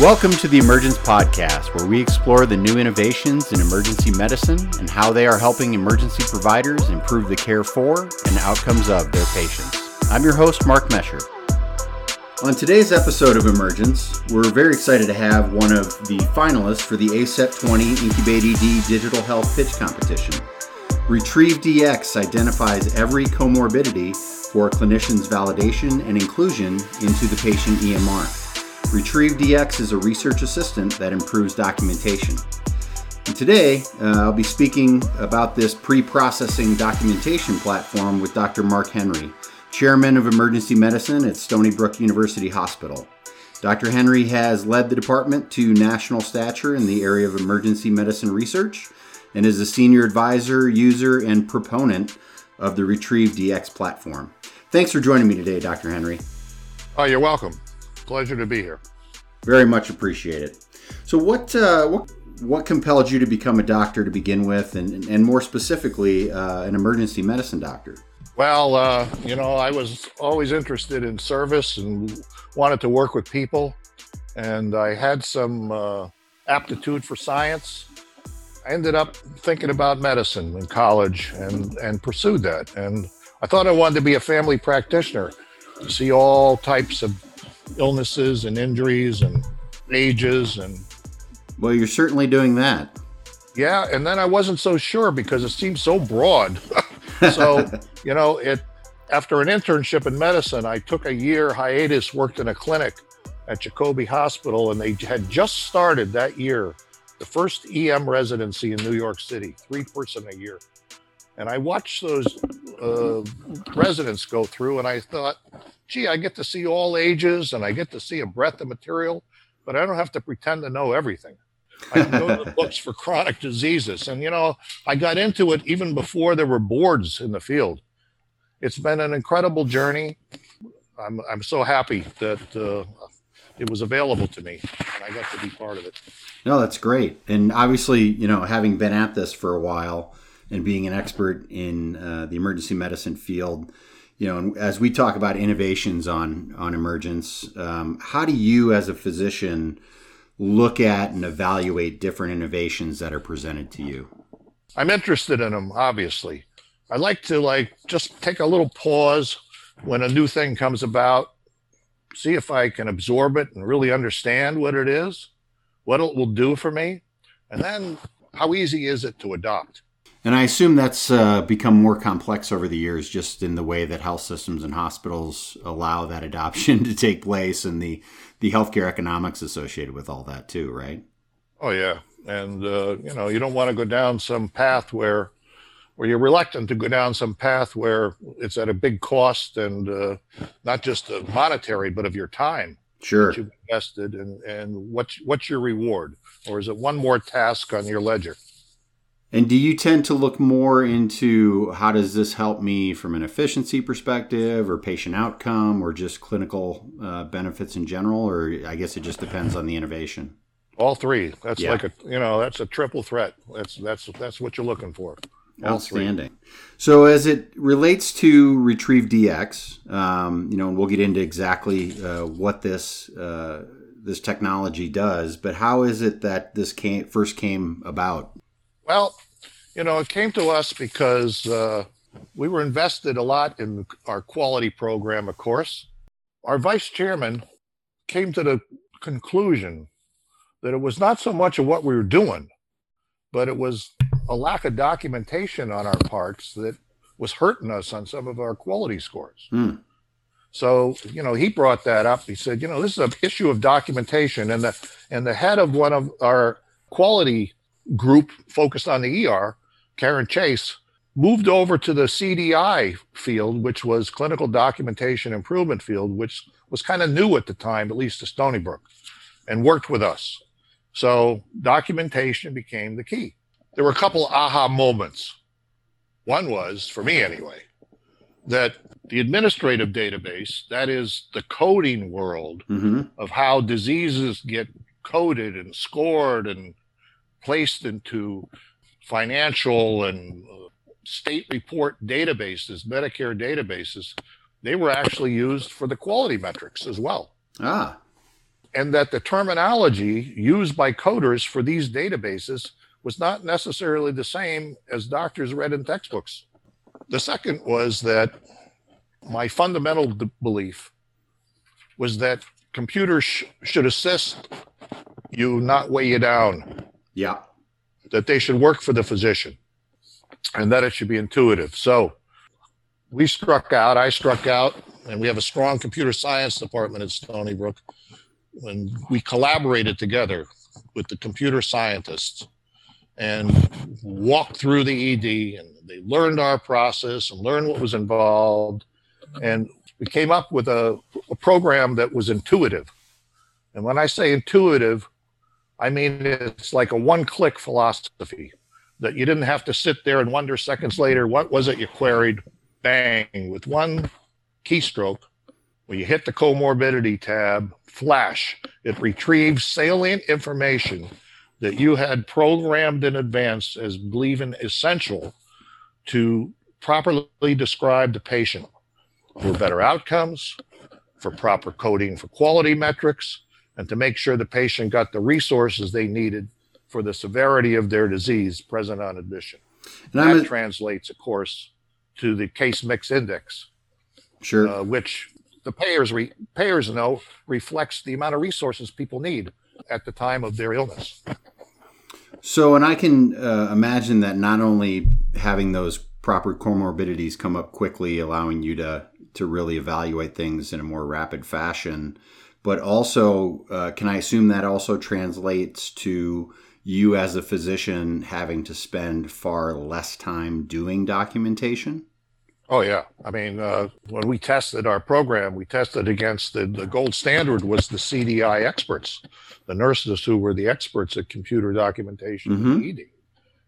Welcome to the Emergence Podcast, where we explore the new innovations in emergency medicine and how they are helping emergency providers improve the care for and outcomes of their patients. I'm your host, Mark Mesher. On today's episode of Emergence, we're very excited to have one of the finalists for the ACEP 20 Incubate ED Digital Health Pitch Competition. Retrieve DX identifies every comorbidity for a clinician's validation and inclusion into the patient EMR. Retrieve DX is a research assistant that improves documentation. And today, uh, I'll be speaking about this pre processing documentation platform with Dr. Mark Henry, Chairman of Emergency Medicine at Stony Brook University Hospital. Dr. Henry has led the department to national stature in the area of emergency medicine research and is a senior advisor, user, and proponent of the Retrieve DX platform. Thanks for joining me today, Dr. Henry. Oh, you're welcome. Pleasure to be here. Very much appreciate it. So, what uh, what what compelled you to become a doctor to begin with, and and more specifically, uh, an emergency medicine doctor? Well, uh, you know, I was always interested in service and wanted to work with people, and I had some uh, aptitude for science. I ended up thinking about medicine in college and and pursued that. And I thought I wanted to be a family practitioner, to see all types of illnesses and injuries and ages and well you're certainly doing that yeah and then i wasn't so sure because it seemed so broad so you know it after an internship in medicine i took a year hiatus worked in a clinic at jacobi hospital and they had just started that year the first em residency in new york city three person a year and i watched those uh, residents go through and i thought gee, I get to see all ages and I get to see a breadth of material, but I don't have to pretend to know everything. I can go to the books for chronic diseases. And, you know, I got into it even before there were boards in the field. It's been an incredible journey. I'm, I'm so happy that uh, it was available to me and I got to be part of it. No, that's great. And obviously, you know, having been at this for a while and being an expert in uh, the emergency medicine field, you know, as we talk about innovations on on emergence, um, how do you, as a physician, look at and evaluate different innovations that are presented to you? I'm interested in them, obviously. I like to like just take a little pause when a new thing comes about, see if I can absorb it and really understand what it is, what it will do for me, and then how easy is it to adopt. And I assume that's uh, become more complex over the years, just in the way that health systems and hospitals allow that adoption to take place, and the the healthcare economics associated with all that too, right? Oh yeah, and uh, you know you don't want to go down some path where where you're reluctant to go down some path where it's at a big cost and uh, not just monetary, but of your time. Sure. That you've invested, and and what's what's your reward, or is it one more task on your ledger? And do you tend to look more into how does this help me from an efficiency perspective or patient outcome or just clinical uh, benefits in general? Or I guess it just depends on the innovation. All three. That's yeah. like a, you know, that's a triple threat. That's, that's, that's what you're looking for. All Outstanding. So as it relates to Retrieve DX, um, you know, and we'll get into exactly uh, what this, uh, this technology does, but how is it that this came, first came about? Well, you know, it came to us because uh, we were invested a lot in our quality program, of course. Our vice chairman came to the conclusion that it was not so much of what we were doing, but it was a lack of documentation on our parts that was hurting us on some of our quality scores. Mm. So, you know, he brought that up. He said, you know, this is an issue of documentation. And the and the head of one of our quality group focused on the ER, Karen Chase, moved over to the CDI field, which was clinical documentation improvement field, which was kind of new at the time, at least to Stony Brook, and worked with us. So documentation became the key. There were a couple aha moments. One was, for me anyway, that the administrative database, that is the coding world mm-hmm. of how diseases get coded and scored and placed into financial and state report databases, Medicare databases, they were actually used for the quality metrics as well. Ah. And that the terminology used by coders for these databases was not necessarily the same as doctors read in textbooks. The second was that my fundamental belief was that computers sh- should assist you, not weigh you down. Yeah. That they should work for the physician and that it should be intuitive. So we struck out, I struck out, and we have a strong computer science department at Stony Brook. And we collaborated together with the computer scientists and walked through the ED and they learned our process and learned what was involved. And we came up with a, a program that was intuitive. And when I say intuitive, I mean it's like a one click philosophy that you didn't have to sit there and wonder seconds later what was it you queried bang with one keystroke when you hit the comorbidity tab flash it retrieves salient information that you had programmed in advance as believing essential to properly describe the patient for better outcomes for proper coding for quality metrics and to make sure the patient got the resources they needed for the severity of their disease present on admission. And that a, translates, of course, to the case mix index, sure, uh, which the payers re- payers know reflects the amount of resources people need at the time of their illness. So, and I can uh, imagine that not only having those proper comorbidities come up quickly, allowing you to to really evaluate things in a more rapid fashion, but also, uh, can I assume that also translates to you as a physician having to spend far less time doing documentation? Oh yeah, I mean, uh, when we tested our program, we tested against the, the gold standard was the CDI experts, the nurses who were the experts at computer documentation mm-hmm. ED.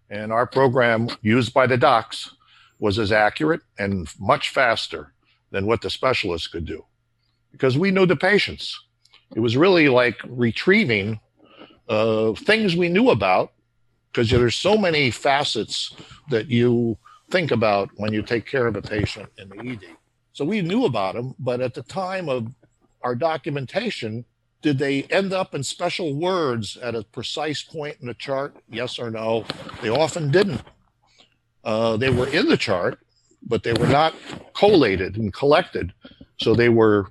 And our program used by the docs was as accurate and much faster than what the specialists could do because we knew the patients. It was really like retrieving uh, things we knew about because there's so many facets that you think about when you take care of a patient in the ED. So we knew about them, but at the time of our documentation, did they end up in special words at a precise point in the chart? Yes or no? They often didn't. Uh, they were in the chart, but they were not collated and collected. So they were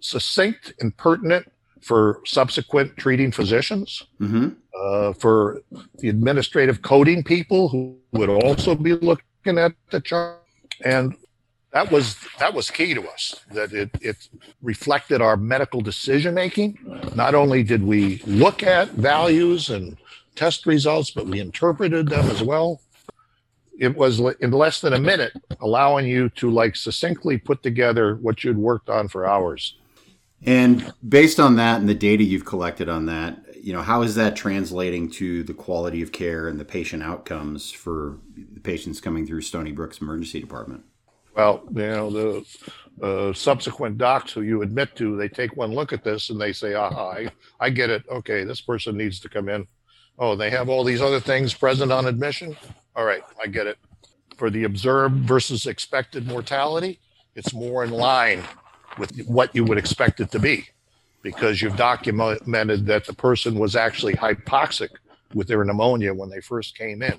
succinct and pertinent for subsequent treating physicians, mm-hmm. Uh, for the administrative coding people who would also be looking at the chart, and that was that was key to us. That it it reflected our medical decision making. Not only did we look at values and test results, but we interpreted them as well. It was in less than a minute, allowing you to like succinctly put together what you'd worked on for hours and based on that and the data you've collected on that, you know, how is that translating to the quality of care and the patient outcomes for the patients coming through Stony Brook's emergency department? Well, you know, the uh, subsequent docs who you admit to, they take one look at this and they say, aha, I, I get it. Okay, this person needs to come in. Oh, they have all these other things present on admission. All right, I get it. For the observed versus expected mortality, it's more in line with what you would expect it to be because you've documented that the person was actually hypoxic with their pneumonia when they first came in,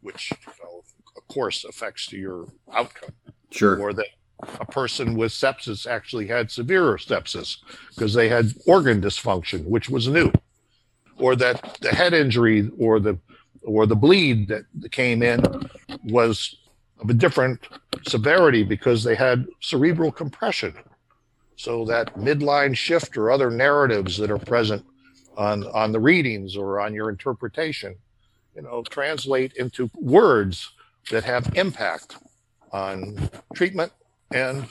which you know, of course affects your outcome. Sure. Or that a person with sepsis actually had severe sepsis because they had organ dysfunction, which was new. Or that the head injury or the or the bleed that came in was of a different severity because they had cerebral compression so that midline shift or other narratives that are present on on the readings or on your interpretation you know translate into words that have impact on treatment and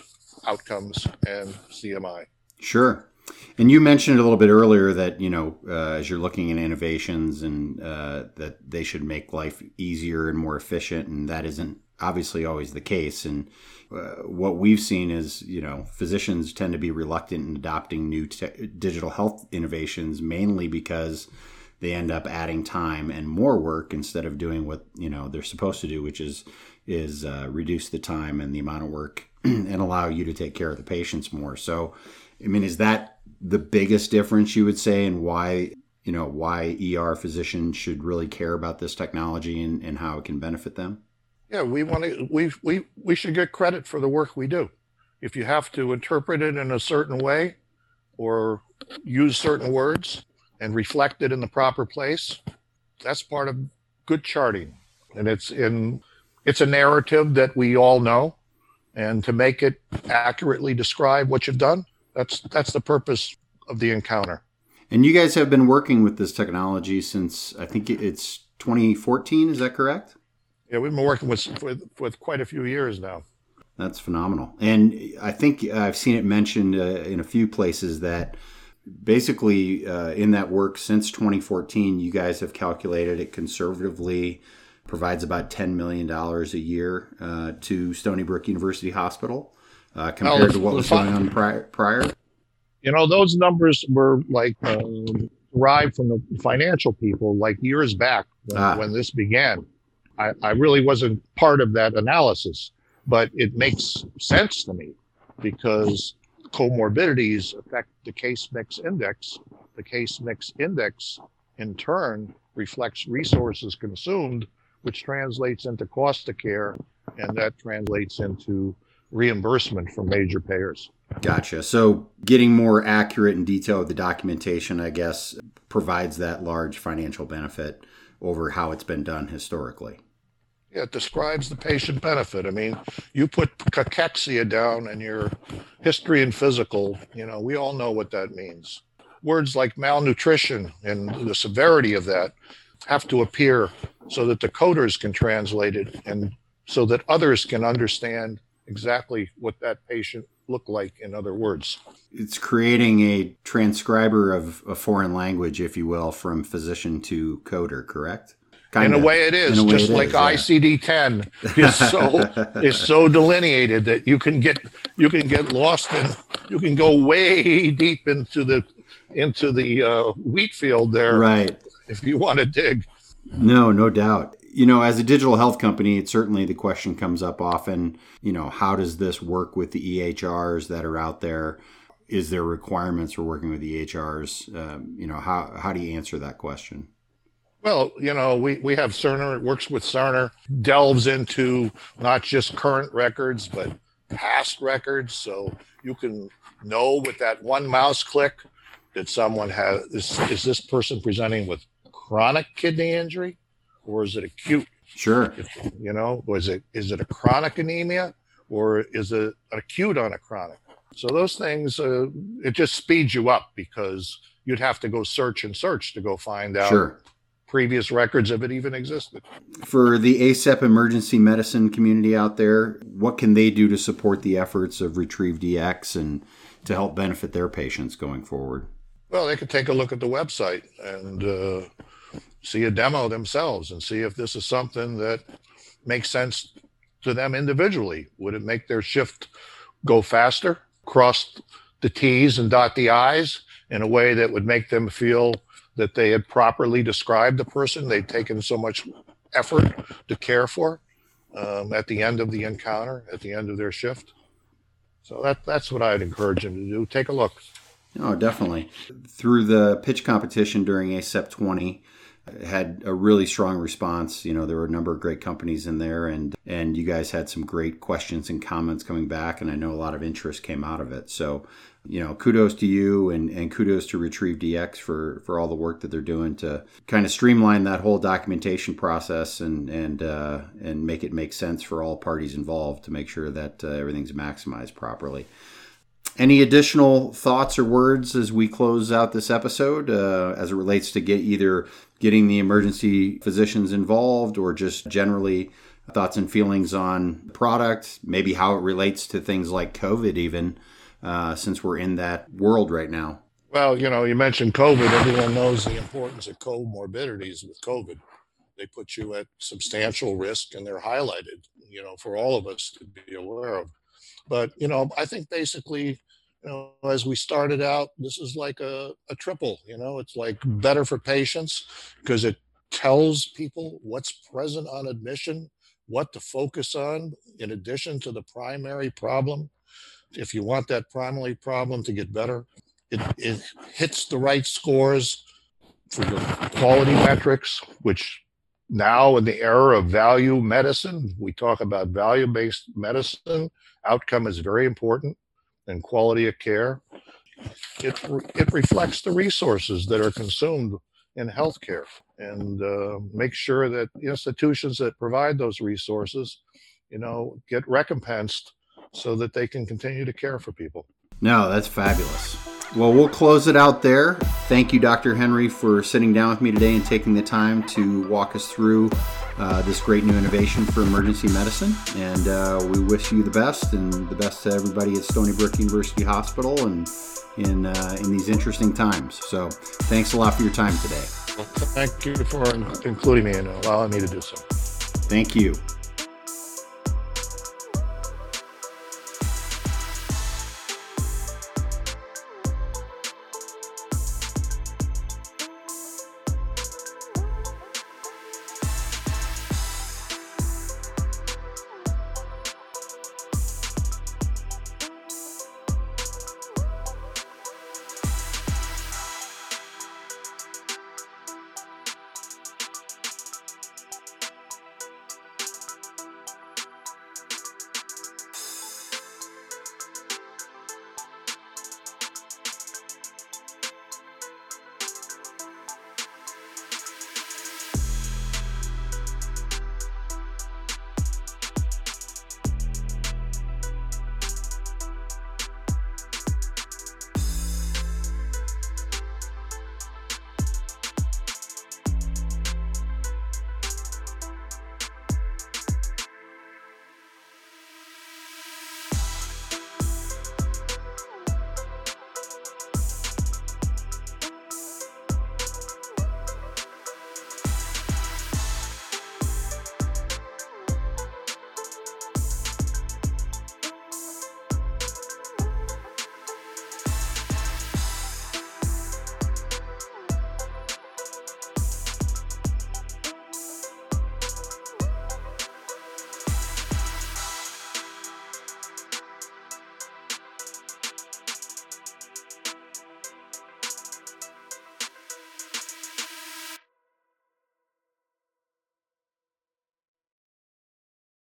outcomes and cmi sure. And you mentioned a little bit earlier that you know uh, as you're looking at innovations and uh, that they should make life easier and more efficient and that isn't obviously always the case. And uh, what we've seen is, you know, physicians tend to be reluctant in adopting new te- digital health innovations, mainly because they end up adding time and more work instead of doing what you know they're supposed to do, which is is uh, reduce the time and the amount of work and allow you to take care of the patients more. So, I mean, is that the biggest difference you would say, and why you know why ER physicians should really care about this technology and, and how it can benefit them? Yeah, we want to we we we should get credit for the work we do. If you have to interpret it in a certain way or use certain words and reflect it in the proper place, that's part of good charting. And it's in it's a narrative that we all know. And to make it accurately describe what you've done, that's that's the purpose of the encounter. And you guys have been working with this technology since I think it's 2014. Is that correct? Yeah, we've been working with with, with quite a few years now. That's phenomenal. And I think I've seen it mentioned uh, in a few places that basically uh, in that work since 2014, you guys have calculated it conservatively provides about $10 million a year uh, to Stony Brook University Hospital uh, compared well, to what was going on prior, prior. You know, those numbers were like um, derived from the financial people like years back when, ah. when this began. I, I really wasn't part of that analysis but it makes sense to me because comorbidities affect the case mix index. The case mix index, in turn, reflects resources consumed, which translates into cost of care, and that translates into reimbursement from major payers. Gotcha. So, getting more accurate and detailed the documentation, I guess, provides that large financial benefit over how it's been done historically. It describes the patient benefit. I mean, you put cachexia down in your history and physical, you know, we all know what that means. Words like malnutrition and the severity of that have to appear so that the coders can translate it and so that others can understand exactly what that patient looked like in other words. It's creating a transcriber of a foreign language, if you will, from physician to coder, correct? Kinda. In a way, it is just it like is, ICD-10 yeah. is so is so delineated that you can get you can get lost and you can go way deep into the into the uh, wheat field there, right? If you want to dig. No, no doubt. You know, as a digital health company, it certainly the question comes up often. You know, how does this work with the EHRs that are out there? Is there requirements for working with EHRs? Um, you know, how how do you answer that question? Well, you know, we, we have Cerner, it works with Cerner, delves into not just current records, but past records. So you can know with that one mouse click that someone has, is, is this person presenting with chronic kidney injury or is it acute? Sure. You know, was it, is it a chronic anemia or is it acute on a chronic? So those things, uh, it just speeds you up because you'd have to go search and search to go find out sure previous records if it even existed. For the ACEP emergency medicine community out there, what can they do to support the efforts of Retrieve DX and to help benefit their patients going forward? Well, they could take a look at the website and uh, see a demo themselves and see if this is something that makes sense to them individually. Would it make their shift go faster, cross the T's and dot the I's in a way that would make them feel that they had properly described the person they'd taken so much effort to care for um, at the end of the encounter, at the end of their shift. So that that's what I'd encourage them to do. Take a look. Oh, definitely. Through the pitch competition during ACEP 20, had a really strong response. You know, there were a number of great companies in there, and and you guys had some great questions and comments coming back, and I know a lot of interest came out of it. So you know, kudos to you and, and kudos to Retrieve DX for, for all the work that they're doing to kind of streamline that whole documentation process and and uh, and make it make sense for all parties involved to make sure that uh, everything's maximized properly. Any additional thoughts or words as we close out this episode uh, as it relates to get either getting the emergency physicians involved or just generally thoughts and feelings on the product, maybe how it relates to things like COVID even uh, since we're in that world right now. Well, you know, you mentioned COVID. Everyone knows the importance of comorbidities with COVID. They put you at substantial risk and they're highlighted, you know, for all of us to be aware of. But, you know, I think basically you know, as we started out, this is like a, a triple, you know, it's like hmm. better for patients because it tells people what's present on admission, what to focus on in addition to the primary problem. If you want that primary problem to get better, it, it hits the right scores for the quality metrics, which now in the era of value medicine, we talk about value based medicine. Outcome is very important and quality of care. It, it reflects the resources that are consumed in healthcare and uh, make sure that institutions that provide those resources, you know, get recompensed so that they can continue to care for people. No, that's fabulous. Well, we'll close it out there. Thank you, Dr. Henry, for sitting down with me today and taking the time to walk us through uh, this great new innovation for emergency medicine. And uh, we wish you the best and the best to everybody at Stony Brook University Hospital and in uh, in these interesting times. So, thanks a lot for your time today. Well, thank you for including me and allowing me to do so. Thank you.